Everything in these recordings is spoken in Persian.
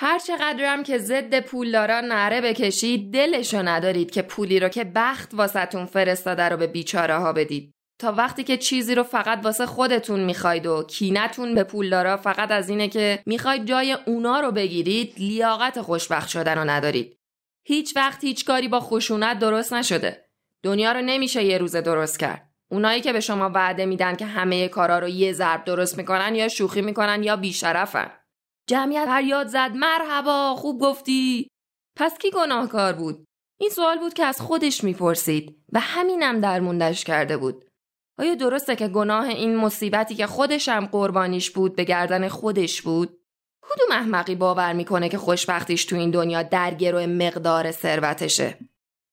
هر چقدرم که ضد پولداران نره بکشید دلشو ندارید که پولی رو که بخت واسهتون فرستاده رو به بیچاره ها بدید. تا وقتی که چیزی رو فقط واسه خودتون می‌خواید و کینتون به پولدارا فقط از اینه که می‌خواید جای اونا رو بگیرید لیاقت خوشبخت شدن رو ندارید. هیچ وقت هیچ کاری با خشونت درست نشده. دنیا رو نمیشه یه روز درست کرد. اونایی که به شما وعده میدن که همه کارا رو یه ضرب درست می‌کنن یا شوخی می‌کنن یا بیشرفن. جمعیت فریاد زد مرحبا خوب گفتی. پس کی گناهکار بود؟ این سوال بود که از خودش می‌پرسید و همینم درموندش کرده بود. آیا درسته که گناه این مصیبتی که خودشم قربانیش بود به گردن خودش بود؟ کدوم احمقی باور می‌کنه که خوشبختیش تو این دنیا در گروه مقدار ثروتشه؟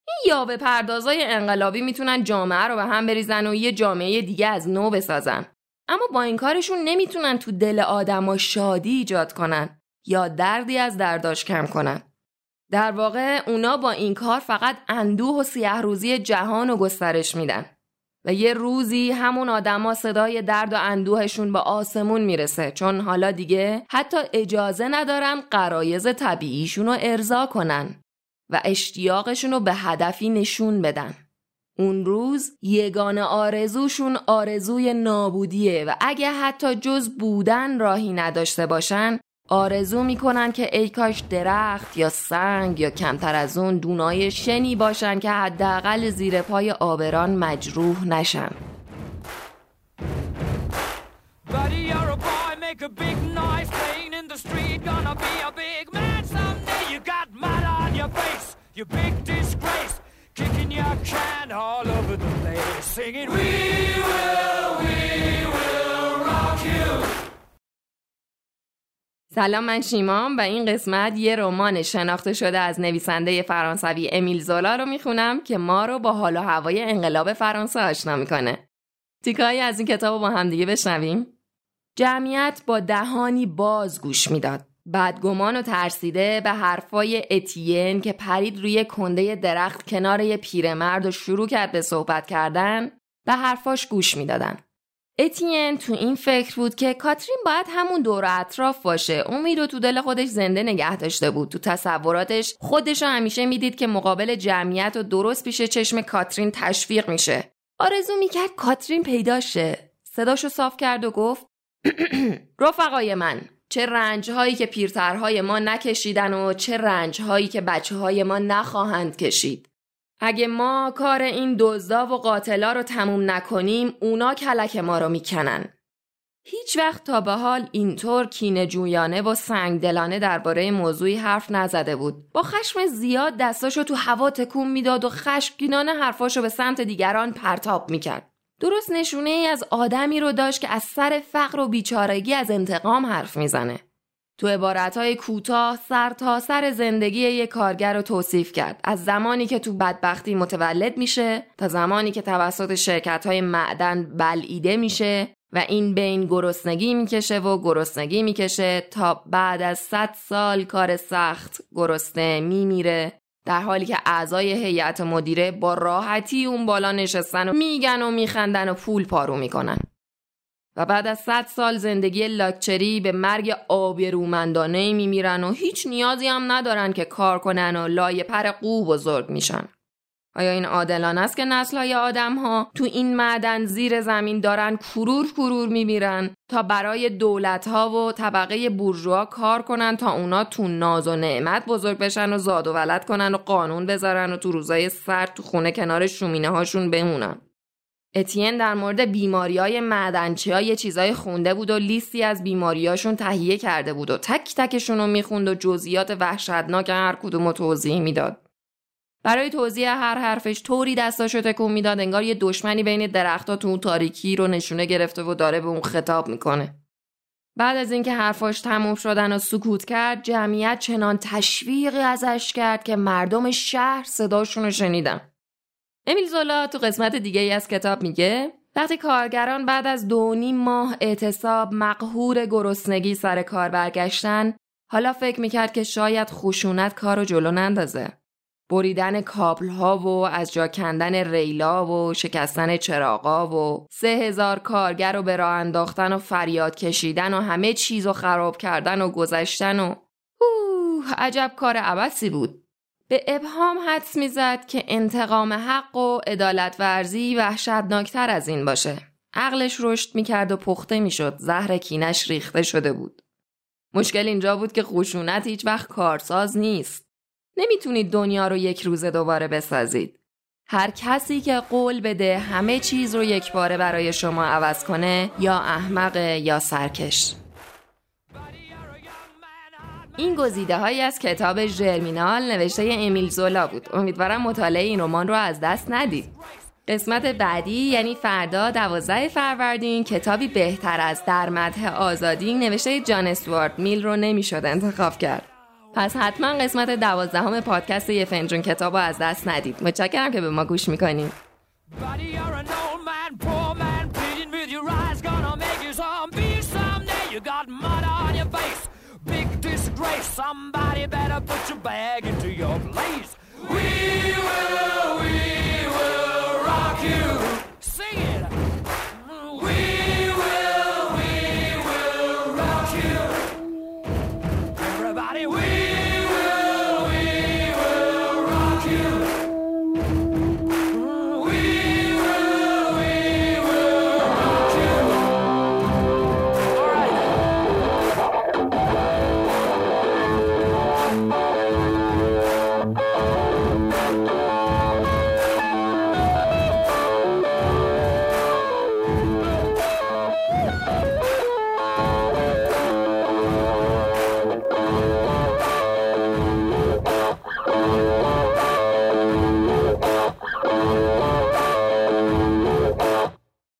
این یاوه پردازای انقلابی می‌تونن جامعه رو به هم بریزن و یه جامعه دیگه از نو بسازن. اما با این کارشون نمی‌تونن تو دل آدما شادی ایجاد کنن یا دردی از درداش کم کنن. در واقع اونا با این کار فقط اندوه و سیه روزی جهان و گسترش میدن و یه روزی همون آدما صدای درد و اندوهشون به آسمون می‌رسه چون حالا دیگه حتی اجازه ندارن قرایز طبیعیشون رو ارضا کنن و اشتیاقشون رو به هدفی نشون بدن. اون روز یگان آرزوشون آرزوی نابودیه و اگه حتی جز بودن راهی نداشته باشن آرزو می‌کنن که ای کاش درخت یا سنگ یا کمتر از اون دونای شنی باشن که حداقل زیر پای آبران مجروح نشن. Kicking singing, We will, we will rock you. سلام من شیمام و این قسمت یه رمان شناخته شده از نویسنده فرانسوی امیل زولا رو می‌خونم که ما رو با حال و هوای انقلاب فرانسه آشنا می‌کنه. تیکایی از این کتاب رو با همدیگه بشنویم؟ جمعیت با دهانی باز گوش می‌داد. بدگمان و ترسیده به حرفای اتین که پرید روی کنده درخت کنار یه پیرمرد و شروع کرد به صحبت کردن به حرفاش گوش می‌دادن. اتین تو این فکر بود که کاترین باید همون دور اطراف باشه امید و تو دل خودش زنده نگه داشته بود تو تصوراتش خودش رو همیشه می‌دید که مقابل جمعیت و درست پیش چشم کاترین تشویق میشه آرزو می‌کرد کاترین پیداشه صداشو صاف کرد و گفت رفقای من چه رنجهایی که پیرترهای ما نکشیدن و چه رنجهایی که بچه های ما نخواهند کشید. اگه ما کار این دزدا و قاتلا رو تموم نکنیم اونا کلک ما رو می‌کنن. هیچ وقت تا به حال اینطور کینه جویانه و سنگ دلانه درباره موضوعی حرف نزده بود. با خشم زیاد دستاشو تو هوا تکون می‌داد و خشمگینانه حرفاشو به سمت دیگران پرتاب می‌کرد. درست نشونه ای از آدمی رو داشت که از سر فقر و بیچارگی از انتقام حرف می‌زنه. تو عبارتهای کوتاه سر تا سر زندگی یک کارگر رو توصیف کرد. از زمانی که تو بدبختی متولد میشه تا زمانی که توسط شرکت های معدن بلعیده میشه و این بین گرسنگی می‌کشه و گرسنگی می‌کشه تا بعد از 100 سال کار سخت گرسنه میمیره در حالی که اعضای هیئت مدیره با راحتی اون بالا نشستن و میگن و میخندن و پول پارو می‌کنن. و بعد از صد سال زندگی لاکچری به مرگ آبرومندانه میمیرن و هیچ نیازی هم ندارن که کار کنن و لایه پر قو بزرگ میشن. آیا این عادلانه است که نسل های آدم ها تو این معدن زیر زمین دارن کرور کرور میمیرن تا برای دولت ها و طبقه بورژوا کار کنن تا اونا تو ناز و نعمت بزرگ بشن و زاد و ولد کنن و قانون بذارن و تو روزای سرد تو خونه کنار شومینه هاشون بمونن؟ اتین در مورد بیماری های معدنچی ها یه چیزای خونده بود و لیستی از بیماریاشون تهیه کرده بود و تک تکشون رو می‌خوند و جزئیات وحشتناک هر کدوم رو توضیح می‌داد. برای توضیح هر حرفش طوری دستاشو تکون می‌داد انگار یه دشمنی بین درختها تو اون تاریکی رو نشونه گرفته و داره به اون خطاب می‌کنه. بعد از اینکه حرفاش تموم شدن و سکوت کرد جمعیت چنان تشویقی ازش کرد که مردم شهر صداشون رو شنیدن. امیل زولا تو قسمت دیگه ای از کتاب میگه وقتی کارگران بعد از دو نیم ماه اعتصاب مقهور گرسنگی سر کار برگشتن حالا فکر می‌کرد که شاید خشونت کار رو جلو نندازه. بریدن کابل ها و از جا کندن ریلا و شکستن چراغا و سه هزار کارگر رو به راه انداختن و فریاد کشیدن و همه چیز رو خراب کردن و گذشتن و اوه عجب کار عبسی بود به ابهام حدس می‌زد که انتقام حق و عدالت ورزی وحشتناکتر از این باشه. عقلش رشد می‌کرد و پخته می‌شد. زهر کینش ریخته شده بود. مشکل اینجا بود که خشونت هیچ وقت کارساز نیست. نمی‌تونید دنیا رو یک روز دوباره بسازید. هر کسی که قول بده همه چیز رو یک باره برای شما عوض کنه یا احمق یا سرکش. این گزیده هایی از کتاب ژرمینال نوشته امیل زولا بود. امیدوارم مطالعه این رمان رو از دست ندید. قسمت بعدی یعنی فردا دوازده فروردین کتابی بهتر از در مده آزادی نوشته جان استوارد میل رو نمی‌شد انتخاب کرد. پس حتما قسمت دوازدهم پادکست یه فنجون کتاب رو از دست ندید. متشکرم که به ما گوش می‌کنیم somebody better put your bag into your place. We